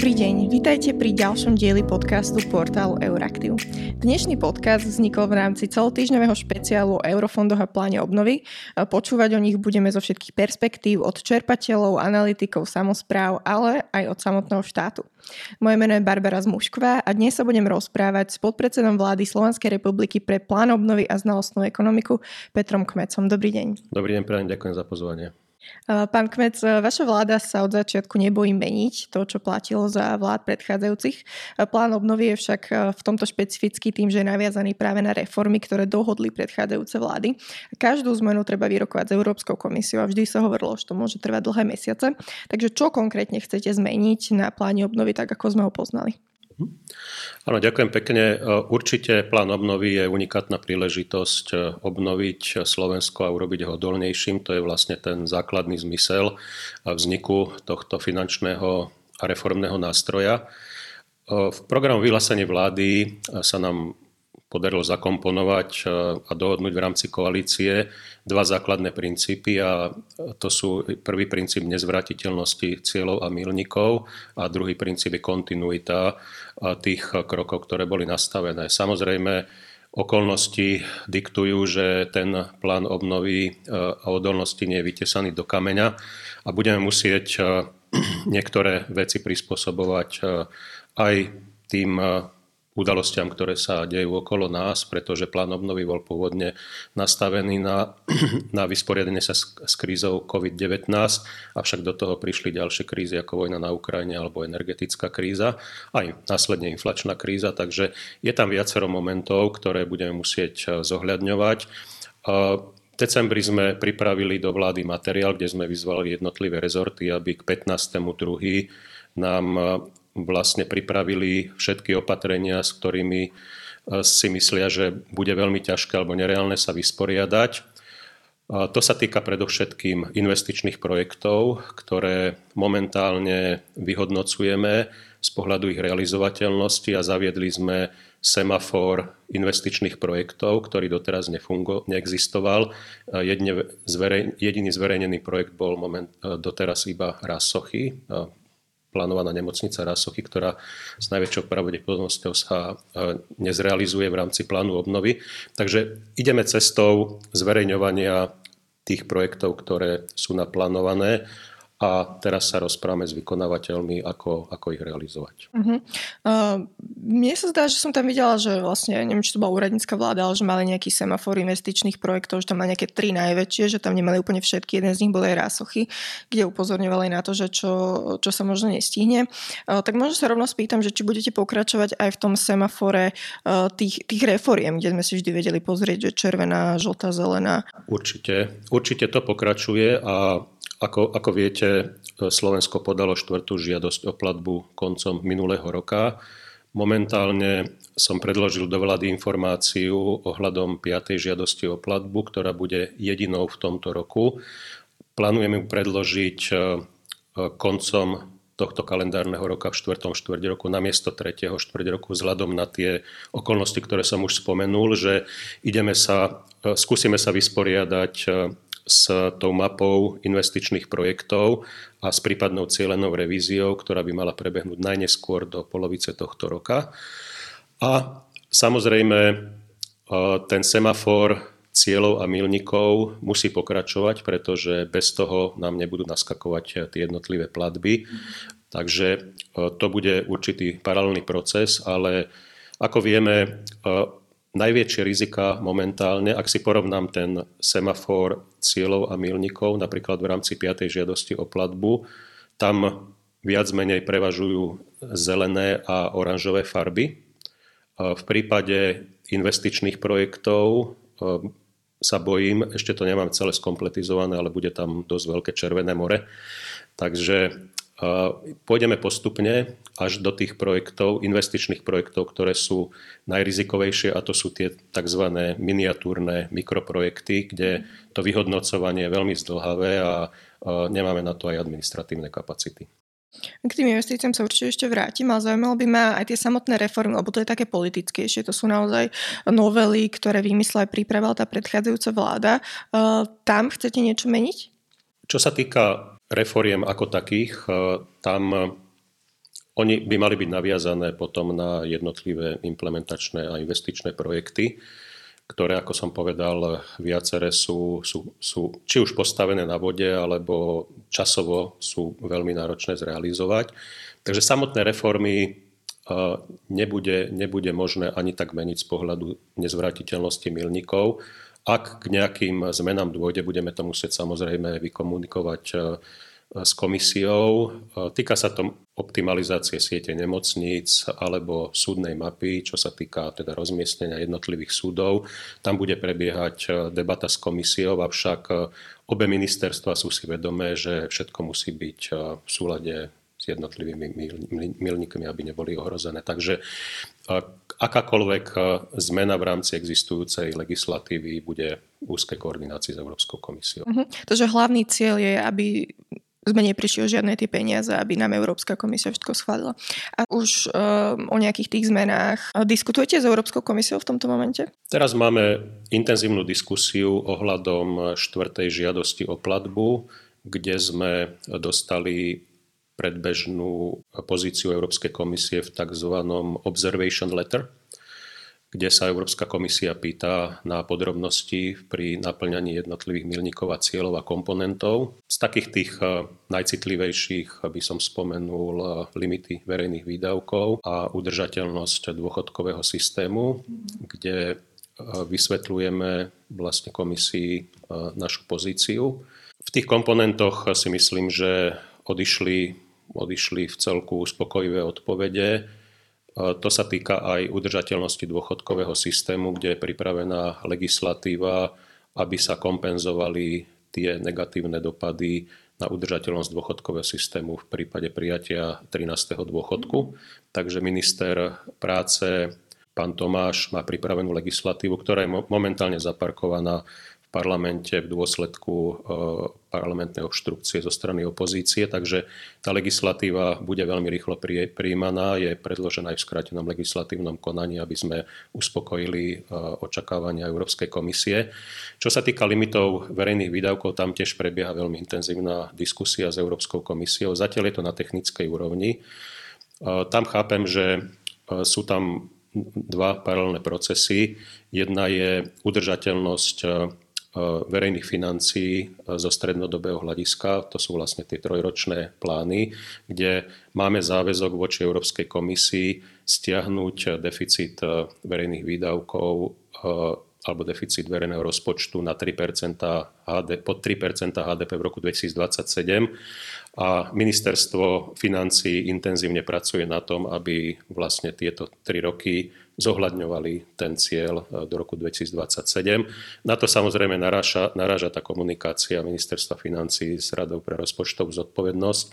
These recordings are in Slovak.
Dobrý deň, vítajte pri ďalšom dieli podcastu portálu Euraktiv. Dnešný podcast vznikol v rámci celotýždňového špeciálu o eurofondoch a pláne obnovy. Počúvať o nich budeme zo všetkých perspektív, od čerpateľov, analytikov, samozpráv, ale aj od samotného štátu. Moje meno je Barbara Zmušková a dnes sa budem rozprávať s podpredsedom vlády Slovenskej republiky pre plán obnovy a znalostnú ekonomiku Petrom Kmecom. Dobrý deň. Dobrý deň, prajem, ďakujem za pozvanie. Pán Kmec, vaša vláda sa od začiatku nebojí meniť to, čo platilo za vlád predchádzajúcich. Plán obnovy je však v tomto špecifický tým, že je naviazaný práve na reformy, ktoré dohodli predchádzajúce vlády. Každú zmenu treba vyrokovať s Európskou komisiou a vždy sa hovorilo, že to môže trvať dlhé mesiace. Takže čo konkrétne chcete zmeniť na pláne obnovy, tak ako sme ho poznali? Áno, ďakujem pekne. Určite plán obnovy je unikátna príležitosť e, obnoviť Slovensko a urobiť ho odolnejším. To je vlastne ten základný zmysel vzniku tohto finančného a reformného nástroja. E, v programu vyhlásenie vlády e, sa nám podarilo zakomponovať e, a dohodnúť v rámci koalície dva základné princípy a to sú prvý princíp nezvratiteľnosti cieľov a milníkov a druhý princíp je kontinuita e, tých krokov, ktoré boli nastavené. Samozrejme, okolnosti diktujú, že ten plán obnovy a odolnosti nie je vytesaný do kameňa a budeme musieť niektoré veci prispôsobovať aj tým udalostiam, ktoré sa dejú okolo nás, pretože plán obnovy bol pôvodne nastavený na, na vysporiadanie sa s, s krízou COVID-19, avšak do toho prišli ďalšie krízy ako vojna na Ukrajine alebo energetická kríza, aj následne inflačná kríza, takže je tam viacero momentov, ktoré budeme musieť eh, zohľadňovať. V decembri sme pripravili do vlády materiál, kde sme vyzvali jednotlivé rezorty, aby k 15.2. nám eh, vlastne pripravili všetky opatrenia, s ktorými e, si myslia, že bude veľmi ťažké alebo nereálne sa vysporiadať. To sa týka predovšetkým investičných projektov, ktoré momentálne vyhodnocujeme z pohľadu ich realizovateľnosti a zaviedli sme semafor investičných projektov, ktorý doteraz nefungo, neexistoval. Jedine zverej, jediný zverejnený projekt bol moment, doteraz iba Rasochy, plánovaná nemocnica Rasochy, ktorá s najväčšou pravdepodobnosťou sa e, nezrealizuje v rámci plánu obnovy. Takže ideme cestou zverejňovania tých projektov, ktoré sú naplánované a teraz sa rozprávame s vykonávateľmi, ako, ako ich realizovať. Uh-huh. Uh, mne sa zdá, že som tam videla, že vlastne, neviem, či to bola úradnícka vláda, ale že mali nejaký semafor investičných projektov, že tam mali nejaké tri najväčšie, že tam nemali úplne všetky, jeden z nich bol aj Rásochy, kde upozorňovali na to, že čo, čo sa možno nestihne. Uh, tak možno sa rovno spýtam, že či budete pokračovať aj v tom semafore uh, tých, tých reforiem, kde sme si vždy vedeli pozrieť, že červená, žltá, zelená. Určite, určite to pokračuje a ako, ako viete, Slovensko podalo štvrtú žiadosť o platbu koncom minulého roka. Momentálne som predložil do vlády informáciu ohľadom 5. žiadosti o platbu, ktorá bude jedinou v tomto roku. Plánujeme ju predložiť e, koncom tohto kalendárneho roka v 4. štvrť roku namiesto 3. štvrť roku vzhľadom na tie okolnosti, ktoré som už spomenul, že ideme sa, e, skúsime sa vysporiadať e, s tou mapou investičných projektov a s prípadnou cieľenou revíziou, ktorá by mala prebehnúť najneskôr do polovice tohto roka. A samozrejme e, ten semafor cieľov a milníkov musí pokračovať, pretože bez toho nám nebudú naskakovať tie jednotlivé platby. Takže e, to bude určitý paralelný proces, ale ako vieme, e, najväčšie rizika momentálne, ak si porovnám ten semafor cieľov a milníkov, napríklad v rámci 5. žiadosti o platbu, tam viac menej prevažujú zelené a oranžové farby. V prípade investičných projektov e, sa bojím, ešte to nemám celé skompletizované, ale bude tam dosť veľké červené more. Takže Pôjdeme postupne až do tých projektov, investičných projektov, ktoré sú najrizikovejšie a to sú tie tzv. miniatúrne mikroprojekty, kde to vyhodnocovanie je veľmi zdlhavé a nemáme na to aj administratívne kapacity. K tým investíciám sa určite ešte vrátim, ale zaujímalo by ma aj tie samotné reformy, lebo to je také politickejšie. To sú naozaj novely, ktoré vymyslela aj pripravila tá predchádzajúca vláda. Tam chcete niečo meniť? Čo sa týka reforiem ako takých, e, tam oni by mali byť naviazané potom na jednotlivé implementačné a investičné projekty, ktoré, ako som povedal, viaceré sú, sú, sú či už postavené na vode, alebo časovo sú veľmi náročné zrealizovať. Takže samotné reformy nebude, nebude možné ani tak meniť z pohľadu nezvratiteľnosti milníkov. Ak k nejakým zmenám dôjde, budeme to musieť samozrejme vykomunikovať s komisiou. Týka sa to optimalizácie siete nemocníc alebo súdnej mapy, čo sa týka teda rozmiestnenia jednotlivých súdov. Tam bude prebiehať e, debata s komisiou, avšak e, obe ministerstva sú si vedomé, že všetko musí byť e, v súlade s jednotlivými milníkmi, aby neboli ohrozené. Takže akákoľvek zmena v rámci existujúcej legislatívy bude úzkej koordinácii s Európskou komisiou. Uh-huh. Takže hlavný cieľ je, aby sme neprišli o žiadne tie peniaze, aby nám Európska komisia všetko schválila. A už um, o nejakých tých zmenách diskutujete s Európskou komisiou v tomto momente? Teraz máme intenzívnu diskusiu ohľadom štvrtej žiadosti o platbu, kde sme dostali predbežnú pozíciu Európskej komisie v tzv. observation letter, kde sa Európska komisia pýta na podrobnosti pri naplňaní jednotlivých milníkov a cieľov a komponentov. Z takých tých eh, najcitlivejších by som spomenul eh, limity verejných výdavkov a udržateľnosť dôchodkového systému, kde eh, vysvetľujeme vlastne komisii našu pozíciu. V tých komponentoch si myslím, že odišli, odišli v celku uspokojivé odpovede to sa týka aj udržateľnosti dôchodkového systému, kde je pripravená legislatíva, aby sa kompenzovali tie negatívne dopady na udržateľnosť dôchodkového systému v prípade prijatia 13. dôchodku. Takže minister práce, pán Tomáš, má pripravenú legislatívu, ktorá je momentálne zaparkovaná parlamente v dôsledku e, parlamentnej obštrukcie zo strany opozície, takže tá legislatíva bude veľmi rýchlo prijímaná, je predložená aj v skrátenom legislatívnom konaní, aby sme uspokojili e, očakávania Európskej komisie. Čo sa týka limitov verejných výdavkov, tam tiež prebieha veľmi intenzívna diskusia s Európskou komisiou. Zatiaľ je to na technickej úrovni. E, tam chápem, že sú tam dva paralelné procesy. Jedna je udržateľnosť verejných financií e, zo strednodobého hľadiska. To sú vlastne tie trojročné plány, kde máme záväzok voči Európskej komisii stiahnuť deficit e, verejných výdavkov alebo deficit verejného rozpočtu na 3 HD, pod 3 HDP v roku 2027 a ministerstvo financí intenzívne pracuje na tom, aby vlastne tieto 3 roky zohľadňovali ten cieľ e, do roku 2027. Na to samozrejme naráža, naráža tá komunikácia ministerstva financí s Radou pre rozpočtovú zodpovednosť,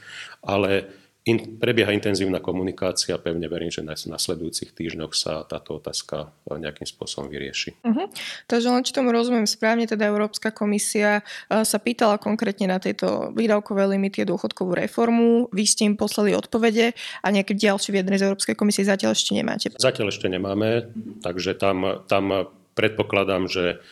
ale in, prebieha intenzívna komunikácia. Pevne verím, že v nasledujúcich týždňoch sa táto otázka nejakým spôsobom vyrieši. Uh-huh. Takže len či tomu rozumiem správne, teda Európska komisia uh, sa pýtala konkrétne na tieto výdavkové limity a dôchodkovú reformu. Vy ste im poslali odpovede a nejaké ďalšie vyjadrenie z Európskej komisie zatiaľ ešte nemáte? Zatiaľ ešte nemáme, uh-huh. takže tam, tam predpokladám, že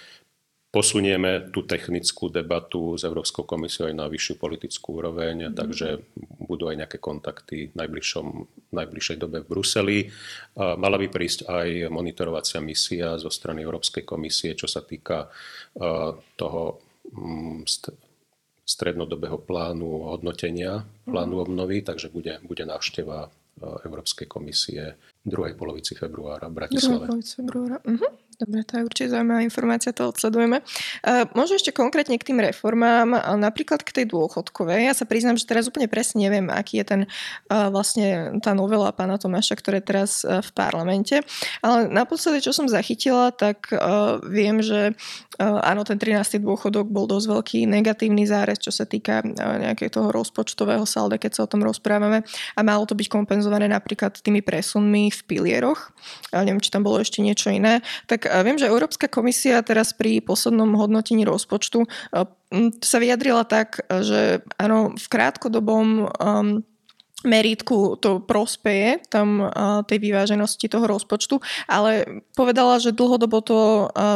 posunieme tú technickú debatu s Európskou komisiou aj na vyššiu politickú úroveň, mm. takže budú aj nejaké kontakty v najbližšej dobe v Bruseli. Mala by prísť aj monitorovacia misia zo strany Európskej komisie, čo sa týka toho mm, strednodobého plánu hodnotenia, plánu mhm. obnovy, takže bude, bude návšteva Európskej komisie v druhej polovici februára v Bratislave. Druhej polovici februára. Uh-huh. Dobre, to je určite zaujímavá informácia, to odsledujeme. Uh, možno ešte konkrétne k tým reformám, napríklad k tej dôchodkovej. Ja sa priznám, že teraz úplne presne neviem, aký je ten uh, vlastne tá novela pána Tomáša, ktorá je teraz uh, v parlamente. Ale naposledy, čo som zachytila, tak viem, že áno, ten 13. dôchodok bol dosť veľký negatívny zárez, čo sa týka nejakého toho rozpočtového salda, keď sa o tom rozprávame. A malo to byť kompenzované napríklad tými presunmi v pilieroch. Uh, neviem, či tam bolo ešte niečo iné. Tak viem, že Európska komisia teraz pri poslednom hodnotení rozpočtu sa vyjadrila tak, že áno, v krátkodobom um, meritku to prospeje tam tej vyváženosti toho rozpočtu, ale povedala, že dlhodobo to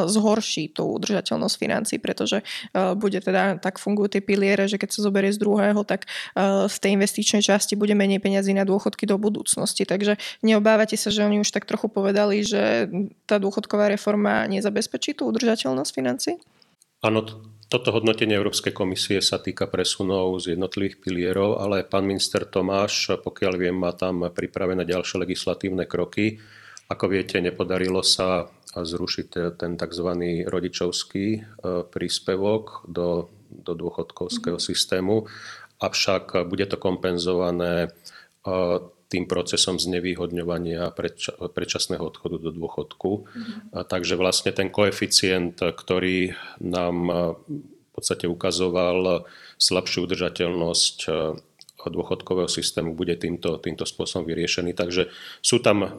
zhorší tú udržateľnosť financí, pretože bude teda, tak fungujú tie piliere, že keď sa zoberie z druhého, tak z tej investičnej časti bude menej peniazy na dôchodky do budúcnosti. Takže neobávate sa, že oni už tak trochu povedali, že tá dôchodková reforma nezabezpečí tú udržateľnosť financí? Áno, toto hodnotenie Európskej komisie sa týka presunov z jednotlivých pilierov, ale pán minister Tomáš, pokiaľ viem, má tam pripravené ďalšie legislatívne kroky. Ako viete, nepodarilo sa zrušiť ten tzv. rodičovský e, príspevok do, do dôchodkovského mhm. systému, avšak bude to kompenzované e, tým procesom znevýhodňovania predča, predčasného odchodu do dôchodku. Mm-hmm. A takže vlastne ten koeficient, ktorý nám v podstate ukazoval slabšiu udržateľnosť dôchodkového systému bude týmto, týmto spôsobom vyriešený. Takže sú tam e,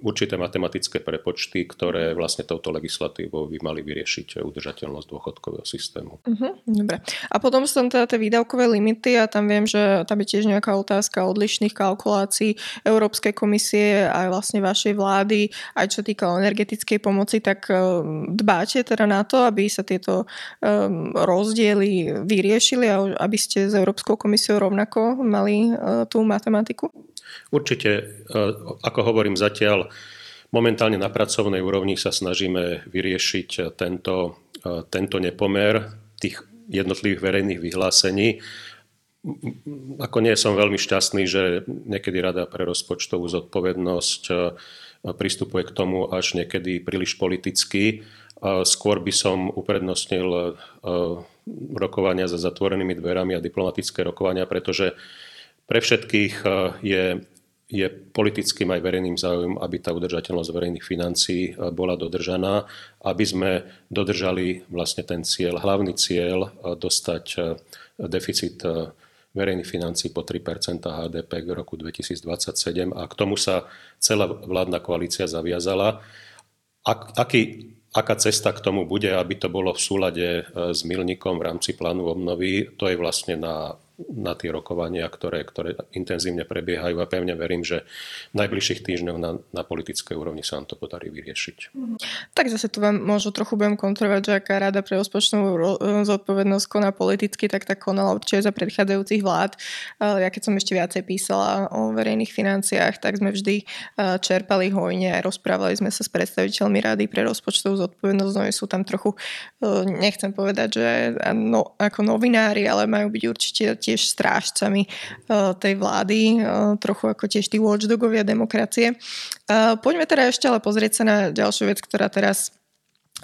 určité matematické prepočty, ktoré vlastne touto legislatívou by mali vyriešiť udržateľnosť dôchodkového systému. Uh-huh, dobre. A potom sú tam teda tie výdavkové limity a tam viem, že tam je tiež nejaká otázka odlišných kalkulácií Európskej komisie aj vlastne vašej vlády, aj čo týka energetickej pomoci, tak e, dbáte teda na to, aby sa tieto um, rozdiely vyriešili a aby ste s Európskou komisiou rovnako mali e, tú matematiku? Určite, e, ako hovorím zatiaľ, momentálne na pracovnej úrovni sa snažíme vyriešiť tento, e, tento nepomer tých jednotlivých verejných vyhlásení. Ako nie som veľmi šťastný, že niekedy Rada pre rozpočtovú zodpovednosť pristupuje k tomu až niekedy príliš politicky. Skôr by som uprednostnil rokovania za zatvorenými dverami a diplomatické rokovania, pretože pre všetkých eh, je, je politickým aj verejným záujom, aby tá udržateľnosť verejných financií eh, bola dodržaná, aby sme dodržali vlastne ten cieľ, hlavný cieľ dostať deficit verejných financí po 3% HDP k roku 2027 a k tomu sa celá vládna koalícia zaviazala. Ak, aký, Aká cesta k tomu bude, aby to bolo v súlade e, s milníkom v rámci plánu obnovy, to je vlastne na na tie rokovania, ktoré, ktoré intenzívne prebiehajú a pevne verím, že v najbližších týždňoch na, na politickej úrovni sa nám to podarí vyriešiť. Mhm. Tak zase tu vám možno trochu budem kontrolovať, že aká rada pre rozpočtovú zodpovednosť koná politicky, tak tak konala určite za predchádzajúcich vlád. Ja keď som ešte viacej písala o verejných financiách, tak sme vždy čerpali hojne a rozprávali sme sa s predstaviteľmi rady pre rozpočtovú zodpovednosť. No sú tam trochu, nechcem povedať, že no, ako novinári, ale majú byť určite tiež strážcami eh, tej vlády, eh, trochu ako tiež tí watchdogovia demokracie. Eh, poďme teda ešte ale pozrieť sa na ďalšiu vec, ktorá teraz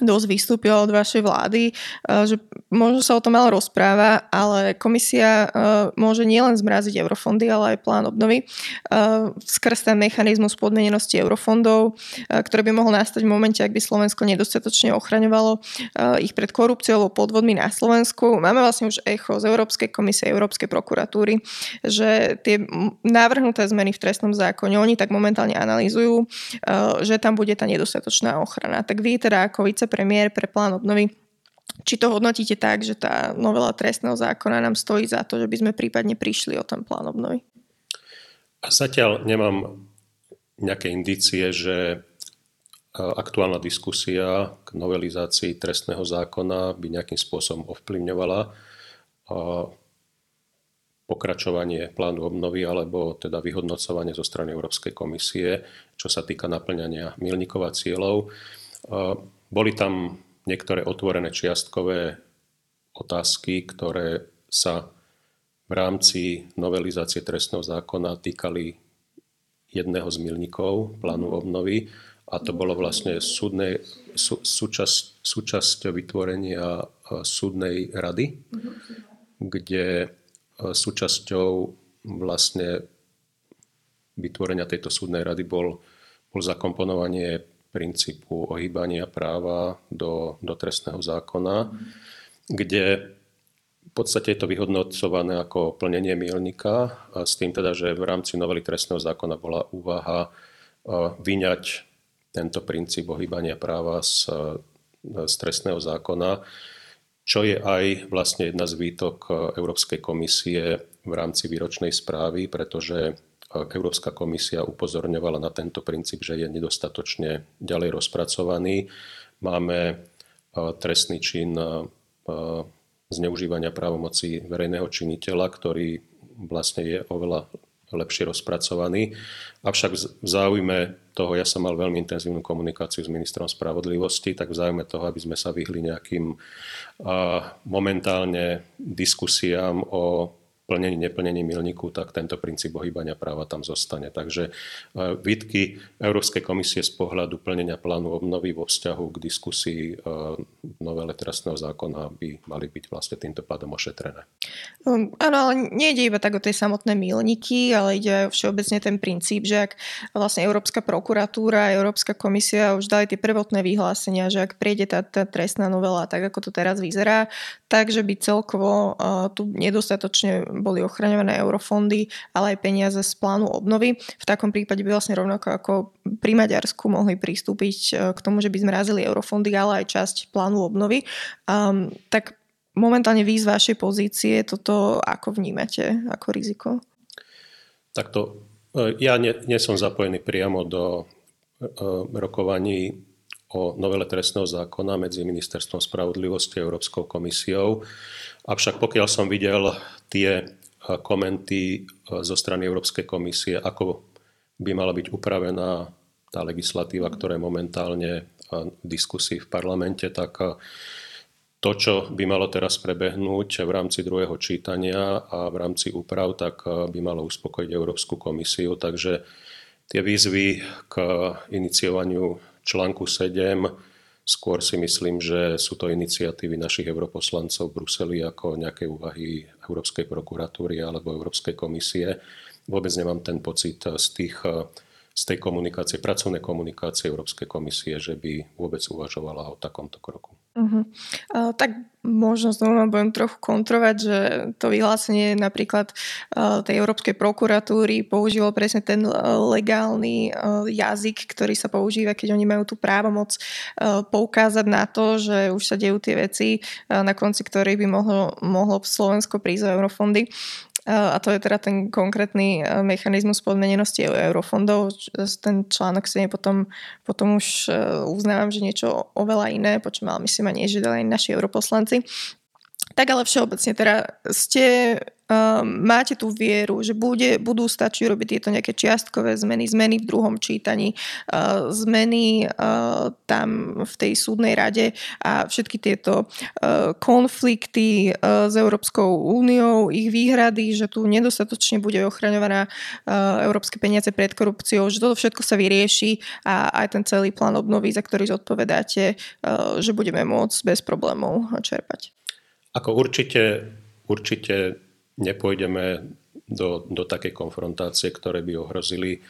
dosť vystúpila od vašej vlády, eh, že možno sa o tom malo rozpráva, ale komisia eh, môže nielen zmraziť eurofondy, ale aj plán obnovy eh, skrz ten mechanizmus podmenenosti eurofondov, ktorý by mohol nastať v momente, ak by Slovensko nedostatočne ochraňovalo ich pred korupciou alebo podvodmi na Slovensku. Máme vlastne už echo z Európskej komisie, Európskej prokuratúry, že tie navrhnuté zmeny v trestnom zákone, oni tak momentálne analýzujú, že tam bude tá nedostatočná ochrana. Tak vy teda ako vice vicepremiér pre plán obnovy. Či to hodnotíte tak, že tá novela trestného zákona nám stojí za to, že by sme prípadne prišli o ten plán obnovy? Zatiaľ nemám nejaké indície, že e, aktuálna diskusia k novelizácii trestného zákona by nejakým spôsobom ovplyvňovala e, pokračovanie plánu obnovy alebo teda vyhodnocovanie zo strany Európskej komisie, čo sa týka naplňania milníkov a cieľov. Boli tam niektoré otvorené čiastkové otázky, ktoré sa v rámci novelizácie trestného zákona týkali jedného z milníkov plánu obnovy a to bolo vlastne súdnej, sú, súčasť, súčasť vytvorenia e, súdnej rady, kde e, súčasťou vlastne vytvorenia tejto súdnej rady bol, bol zakomponovanie princípu ohýbania práva do, do trestného zákona, kde v podstate je to vyhodnocované ako plnenie milníka s tým teda, že v rámci novely trestného zákona bola úvaha vyňať tento princíp ohýbania práva z, z trestného zákona, čo je aj vlastne jedna z výtok Európskej komisie v rámci výročnej správy, pretože Európska komisia upozorňovala na tento princíp, že je nedostatočne ďalej rozpracovaný. Máme trestný čin zneužívania právomoci verejného činiteľa, ktorý vlastne je oveľa lepšie rozpracovaný. Avšak v záujme toho, ja som mal veľmi intenzívnu komunikáciu s ministrom spravodlivosti, tak v záujme toho, aby sme sa vyhli nejakým momentálne diskusiám o plnení, neplnení milníku, tak tento princíp ohýbania práva tam zostane. Takže e, výtky Európskej komisie z pohľadu plnenia plánu obnovy vo vzťahu k diskusii e, novele trestného zákona by mali byť vlastne týmto pádom ošetrené. Um, áno, ale nejde iba tak o tej samotné milníky, ale ide aj všeobecne ten princíp, že ak vlastne Európska prokuratúra Európska komisia už dali tie prvotné vyhlásenia, že ak prejde tá, tá trestná novela tak, ako to teraz vyzerá, takže by celkovo uh, tu nedostatočne boli ochraňované eurofondy, ale aj peniaze z plánu obnovy. V takom prípade by vlastne rovnako ako pri Maďarsku mohli pristúpiť e, k tomu, že by zmrazili eurofondy, ale aj časť plánu obnovy. Um, tak momentálne vy z vašej pozície toto ako vnímate ako riziko? Takto, e, ja nie, nie som zapojený priamo do e, rokovaní o novele trestného zákona medzi Ministerstvom spravodlivosti a Európskou komisiou. Avšak pokiaľ som videl tie e, komenty e, zo strany Európskej komisie, ako by mala byť upravená tá legislatíva, ktorá je momentálne e, v diskusii v parlamente, tak to, čo by malo teraz prebehnúť v rámci druhého čítania a v rámci úprav, tak by malo uspokojiť Európsku komisiu. Takže tie výzvy k iniciovaniu článku 7 skôr si myslím, že sú to iniciatívy našich europoslancov v Bruseli ako nejaké úvahy Európskej prokuratúry alebo Európskej komisie. Vôbec nemám ten pocit z tých z tej komunikácie, pracovnej komunikácie Európskej komisie, že by vôbec uvažovala o takomto kroku. Uh-huh. Uh, tak možno znova budem trochu kontrovať, že to vyhlásenie napríklad uh, tej Európskej prokuratúry použilo presne ten uh, legálny uh, jazyk, ktorý sa používa, keď oni majú tú právomoc poukázať na to, že už sa dejú tie veci, na konci ktorých by mohlo, mohlo Slovensko prísť o eurofondy. A to je teda ten konkrétny e, mechanizmus podmenenosti eurofondov. Ten článok si potom, potom už e, uznávam, že niečo oveľa iné, počom ale myslím ani, že aj naši europoslanci. something. Tak ale všeobecne teda ste uh, máte tú vieru, že bude, budú stačiť robiť tieto nejaké čiastkové zmeny, zmeny v druhom čítaní, uh, zmeny uh, tam v tej súdnej rade a všetky tieto uh, konflikty uh, s Európskou úniou, ich výhrady, že tu nedostatočne bude ochraňovaná uh, európske peniaze pred korupciou, že toto všetko sa vyrieši a aj ten celý plán obnovy, za ktorý zodpovedáte, uh, že budeme môcť bez problémov čerpať. Ako určite, určite nepôjdeme do, do takej konfrontácie, ktoré by ohrozili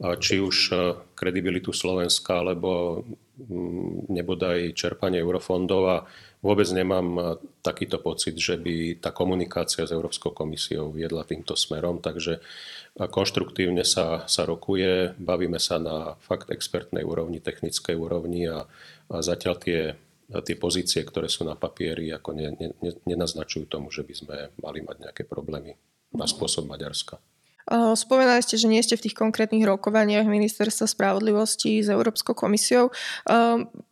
či už kredibilitu Slovenska, alebo mm, nebodaj čerpanie eurofondov. A vôbec nemám takýto pocit, že by tá komunikácia s Európskou komisiou viedla týmto smerom, takže konštruktívne sa, sa rokuje, bavíme sa na fakt expertnej úrovni, technickej úrovni a, a zatiaľ tie tie pozície, ktoré sú na papieri, ako ne, ne, nenaznačujú tomu, že by sme mali mať nejaké problémy na spôsob Maďarska. Spomenali ste, že nie ste v tých konkrétnych rokovaniach ministerstva spravodlivosti s Európskou komisiou.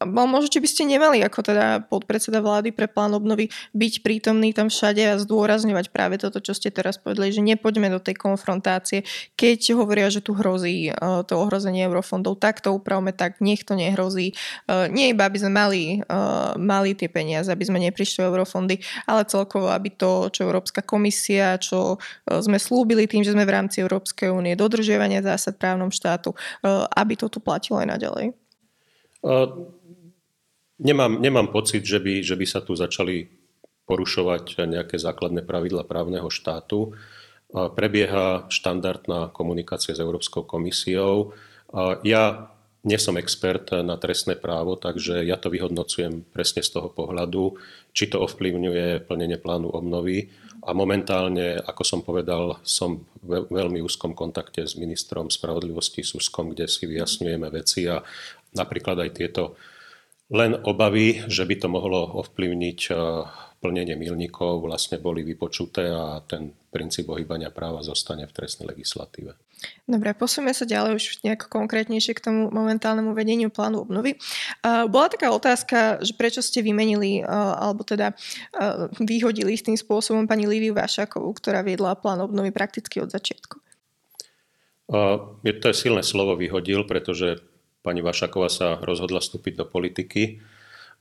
Možno, či by ste nemali ako teda podpredseda vlády pre plán obnovy byť prítomný tam všade a zdôrazňovať práve toto, čo ste teraz povedali, že nepoďme do tej konfrontácie. Keď hovoria, že tu hrozí to ohrozenie eurofondov, tak to upravme tak, nech to nehrozí. Nie iba, aby sme mali, mali tie peniaze, aby sme neprišli eurofondy, ale celkovo, aby to, čo Európska komisia, čo sme slúbili tým, že sme v rámci Európskej únie, dodržiavania zásad právnom štátu, eh, aby to tu platilo aj naďalej? Nemám, nemám pocit, že by, že by sa tu začali porušovať nejaké základné pravidla právneho štátu. Prebieha štandardná komunikácia s Európskou komisiou. Ja nie som expert na trestné právo, takže ja to vyhodnocujem presne z toho pohľadu, či to ovplyvňuje plnenie plánu obnovy a momentálne, ako som povedal, som v veľmi úzkom kontakte s ministrom spravodlivosti Suskom, kde si vyjasňujeme veci a napríklad aj tieto len obavy, že by to mohlo ovplyvniť eh, plnenie milníkov vlastne boli vypočuté a ten princíp ohýbania práva zostane v trestnej legislatíve. Dobre, posunieme sa ďalej už nejako konkrétnejšie k tomu momentálnemu vedeniu plánu obnovy. Bola taká otázka, že prečo ste vymenili alebo teda vyhodili s tým spôsobom pani Líviu Vašákovú, ktorá viedla plán obnovy prakticky od začiatku. Je to silné slovo vyhodil, pretože pani Vašaková sa rozhodla vstúpiť do politiky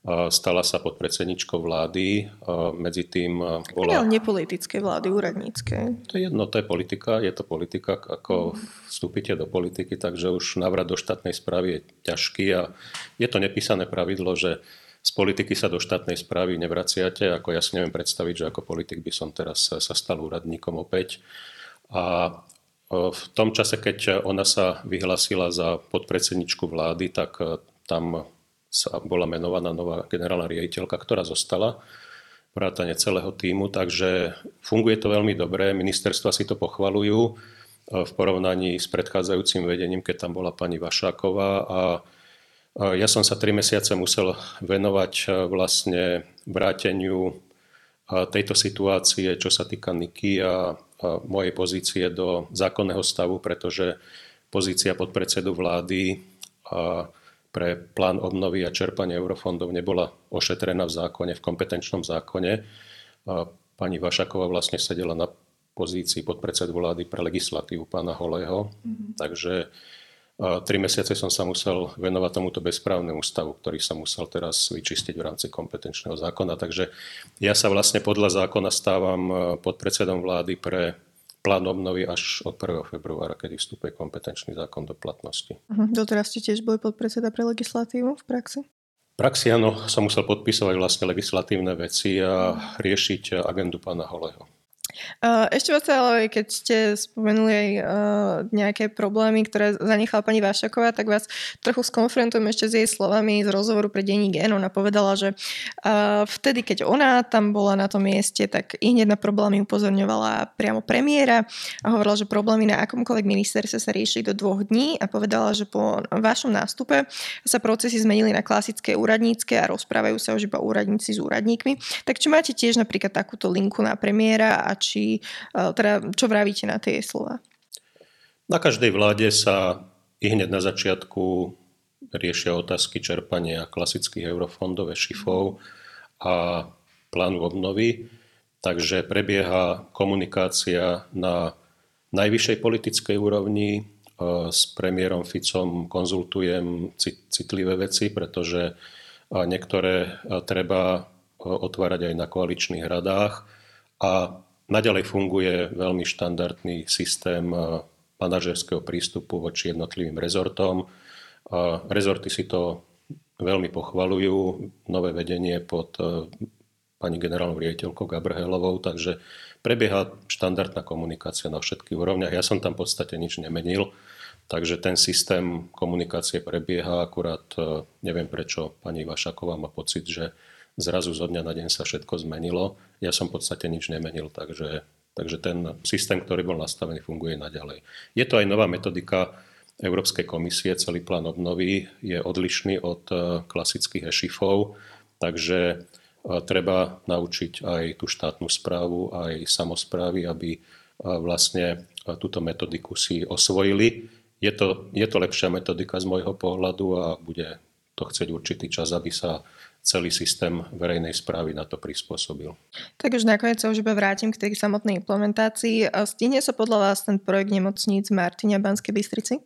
stala sa podpredsedničkou vlády. Medzi tým bola... Ale nepolitické vlády, úradnícke. To je jedno, to je politika. Je to politika, ako vstúpite do politiky, takže už návrat do štátnej správy je ťažký a je to nepísané pravidlo, že z politiky sa do štátnej správy nevraciate. Ako ja si neviem predstaviť, že ako politik by som teraz sa stal úradníkom opäť. A v tom čase, keď ona sa vyhlasila za podpredsedničku vlády, tak tam sa bola menovaná nová generálna riaditeľka, ktorá zostala vrátane celého týmu, takže funguje to veľmi dobre, ministerstva si to pochvalujú e, v porovnaní s predchádzajúcim vedením, keď tam bola pani Vašáková. A ja som sa tri mesiace musel venovať e, vlastne vráteniu e, tejto situácie, čo sa týka Niky a mojej pozície do zákonného stavu, pretože pozícia podpredsedu vlády pre plán obnovy a čerpanie eurofondov nebola ošetrená v zákone, v kompetenčnom zákone. Pani Vašaková vlastne sedela na pozícii podpredsedu vlády pre legislatívu pána Holého, mm-hmm. takže tri mesiace som sa musel venovať tomuto bezprávnemu stavu, ktorý sa musel teraz vyčistiť v rámci kompetenčného zákona. Takže ja sa vlastne podľa zákona stávam podpredsedom vlády pre plán obnovy až od 1. februára, kedy vstupuje kompetenčný zákon do platnosti. Uh-huh. Doteraz ste tiež boli podpredseda pre legislatívu v praxi? V praxi áno, som musel podpísať vlastne legislatívne veci a riešiť agendu pána Holeho. Ešte vás ale, keď ste spomenuli aj nejaké problémy, ktoré zanechala pani Vášaková, tak vás trochu skonfrontujem ešte s jej slovami z rozhovoru pre denní Gen. Ona povedala, že vtedy, keď ona tam bola na tom mieste, tak i hneď na problémy upozorňovala priamo premiéra a hovorila, že problémy na akomkoľvek ministerstve sa riešili do dvoch dní a povedala, že po vašom nástupe sa procesy zmenili na klasické úradnícke a rozprávajú sa už iba úradníci s úradníkmi. Tak či máte tiež napríklad takúto linku na premiéra a či, e, teda, čo vravíte na tie slova? Na každej vláde sa i hneď na začiatku riešia otázky čerpania klasických eurofondov, šifov a plánu obnovy. Takže prebieha komunikácia na najvyššej politickej úrovni. E, s premiérom Ficom konzultujem citlivé veci, pretože e, niektoré treba otvárať aj na koaličných radách. A Naďalej funguje veľmi štandardný systém eh, manažerského prístupu voči jednotlivým rezortom. Rezorty si to veľmi pochvalujú, nové vedenie pod eh, pani generálnou riaditeľkou Gabrhelovou, takže prebieha štandardná komunikácia na všetkých úrovniach. Ja som tam v podstate nič nemenil, takže ten systém komunikácie prebieha, akurát eh, neviem prečo pani Vašaková má pocit, že zrazu zo dňa na deň sa všetko zmenilo. Ja som v podstate nič nemenil, takže, takže ten systém, ktorý bol nastavený, funguje naďalej. Je to aj nová metodika Európskej komisie, celý plán obnovy je odlišný od e, klasických e-shifov, takže e, treba naučiť aj tú štátnu správu, aj samozprávy, aby e, vlastne túto metodiku si osvojili. Je to, je to lepšia metodika z môjho pohľadu a bude to chcieť určitý čas, aby sa celý systém verejnej správy na to prispôsobil. Tak už nakoniec sa už iba vrátim k tej samotnej implementácii. Stihne sa podľa vás ten projekt nemocníc Martina Banskej Bystrici?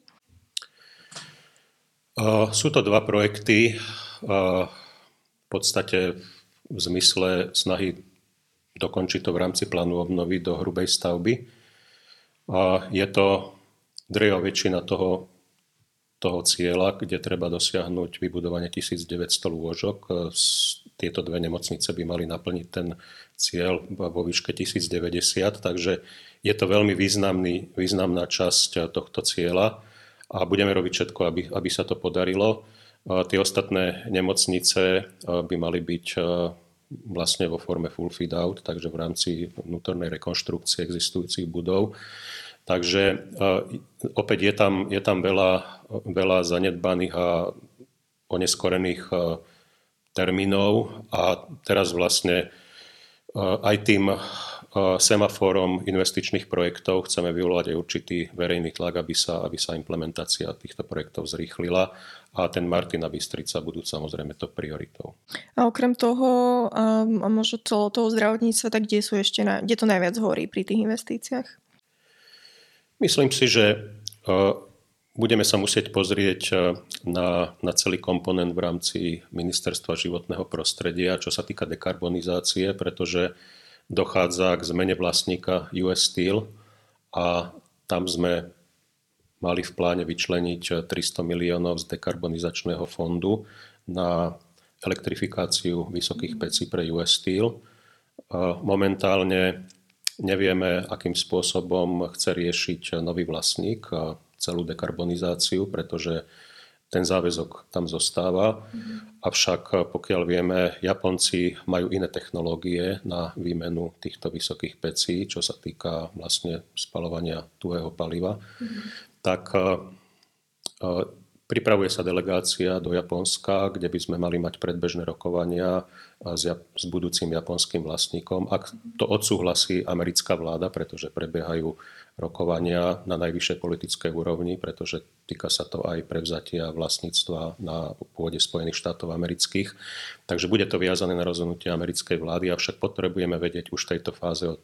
Sú to dva projekty. V podstate v zmysle snahy dokončiť to v rámci plánu obnovy do hrubej stavby. Je to drejová väčšina toho toho cieľa, kde treba dosiahnuť vybudovanie 1900 lôžok. E, tieto dve nemocnice by mali naplniť ten cieľ vo výške 1090, takže je to veľmi významný, významná časť tohto cieľa a budeme robiť všetko, aby, aby sa to podarilo. E, tie ostatné nemocnice e, by mali byť vlastne vo forme full feed out, takže v rámci vnútornej rekonštrukcie existujúcich budov. Takže e, opäť je tam, je tam veľa, veľa zanedbaných a oneskorených e, termínov a teraz vlastne aj tým semaforom investičných projektov chceme vyvolať aj určitý verejný tlak, aby sa, aby sa implementácia týchto projektov zrýchlila a ten Martina Bystrica budú samozrejme to prioritou. A okrem toho, možno celého toho zdravotníctva, tak kde sú ešte, na, kde to najviac horí pri tých investíciách? Myslím si, že budeme sa musieť pozrieť na, na celý komponent v rámci Ministerstva životného prostredia, čo sa týka dekarbonizácie, pretože dochádza k zmene vlastníka US Steel a tam sme mali v pláne vyčleniť 300 miliónov z dekarbonizačného fondu na elektrifikáciu vysokých pecí pre US Steel. Momentálne nevieme, akým spôsobom chce riešiť nový vlastník celú dekarbonizáciu, pretože ten záväzok tam zostáva. Mm-hmm. Avšak pokiaľ vieme, Japonci majú iné technológie na výmenu týchto vysokých pecí, čo sa týka vlastne spalovania tuhého paliva, mm-hmm. tak pripravuje sa delegácia do Japonska, kde by sme mali mať predbežné rokovania s, s budúcim japonským vlastníkom. Ak to odsúhlasí americká vláda, pretože prebiehajú rokovania na najvyššej politickej úrovni, pretože týka sa to aj prevzatia vlastníctva na pôde Spojených štátov amerických. Takže bude to viazané na rozhodnutie americkej vlády, avšak potrebujeme vedieť už v tejto fáze od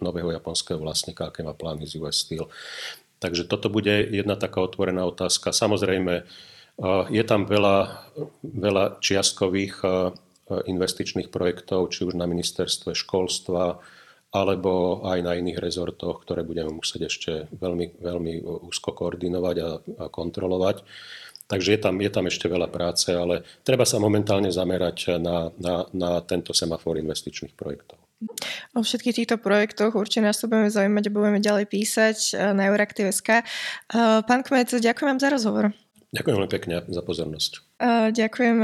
nového japonského vlastníka, aké má plány z US Steel. Takže toto bude jedna taká otvorená otázka. Samozrejme, eh, je tam veľa, veľa čiastkových eh, investičných projektov, či už na ministerstve školstva, alebo aj na iných rezortoch, ktoré budeme musieť ešte veľmi, veľmi úzko koordinovať a, a kontrolovať. Takže je tam, je tam ešte veľa práce, ale treba sa momentálne zamerať na, na, na tento semafor investičných projektov. O všetkých týchto projektoch určite nás to budeme zaujímať a budeme ďalej písať eh, na Euraktiv.sk. Eh, pán Kmec, ďakujem vám za rozhovor. Ďakujem veľmi pekne za pozornosť. Ďakujem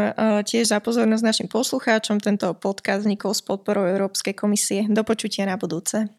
tiež za pozornosť našim poslucháčom. Tento podcast vznikol s podporou Európskej komisie. Do počutia na budúce.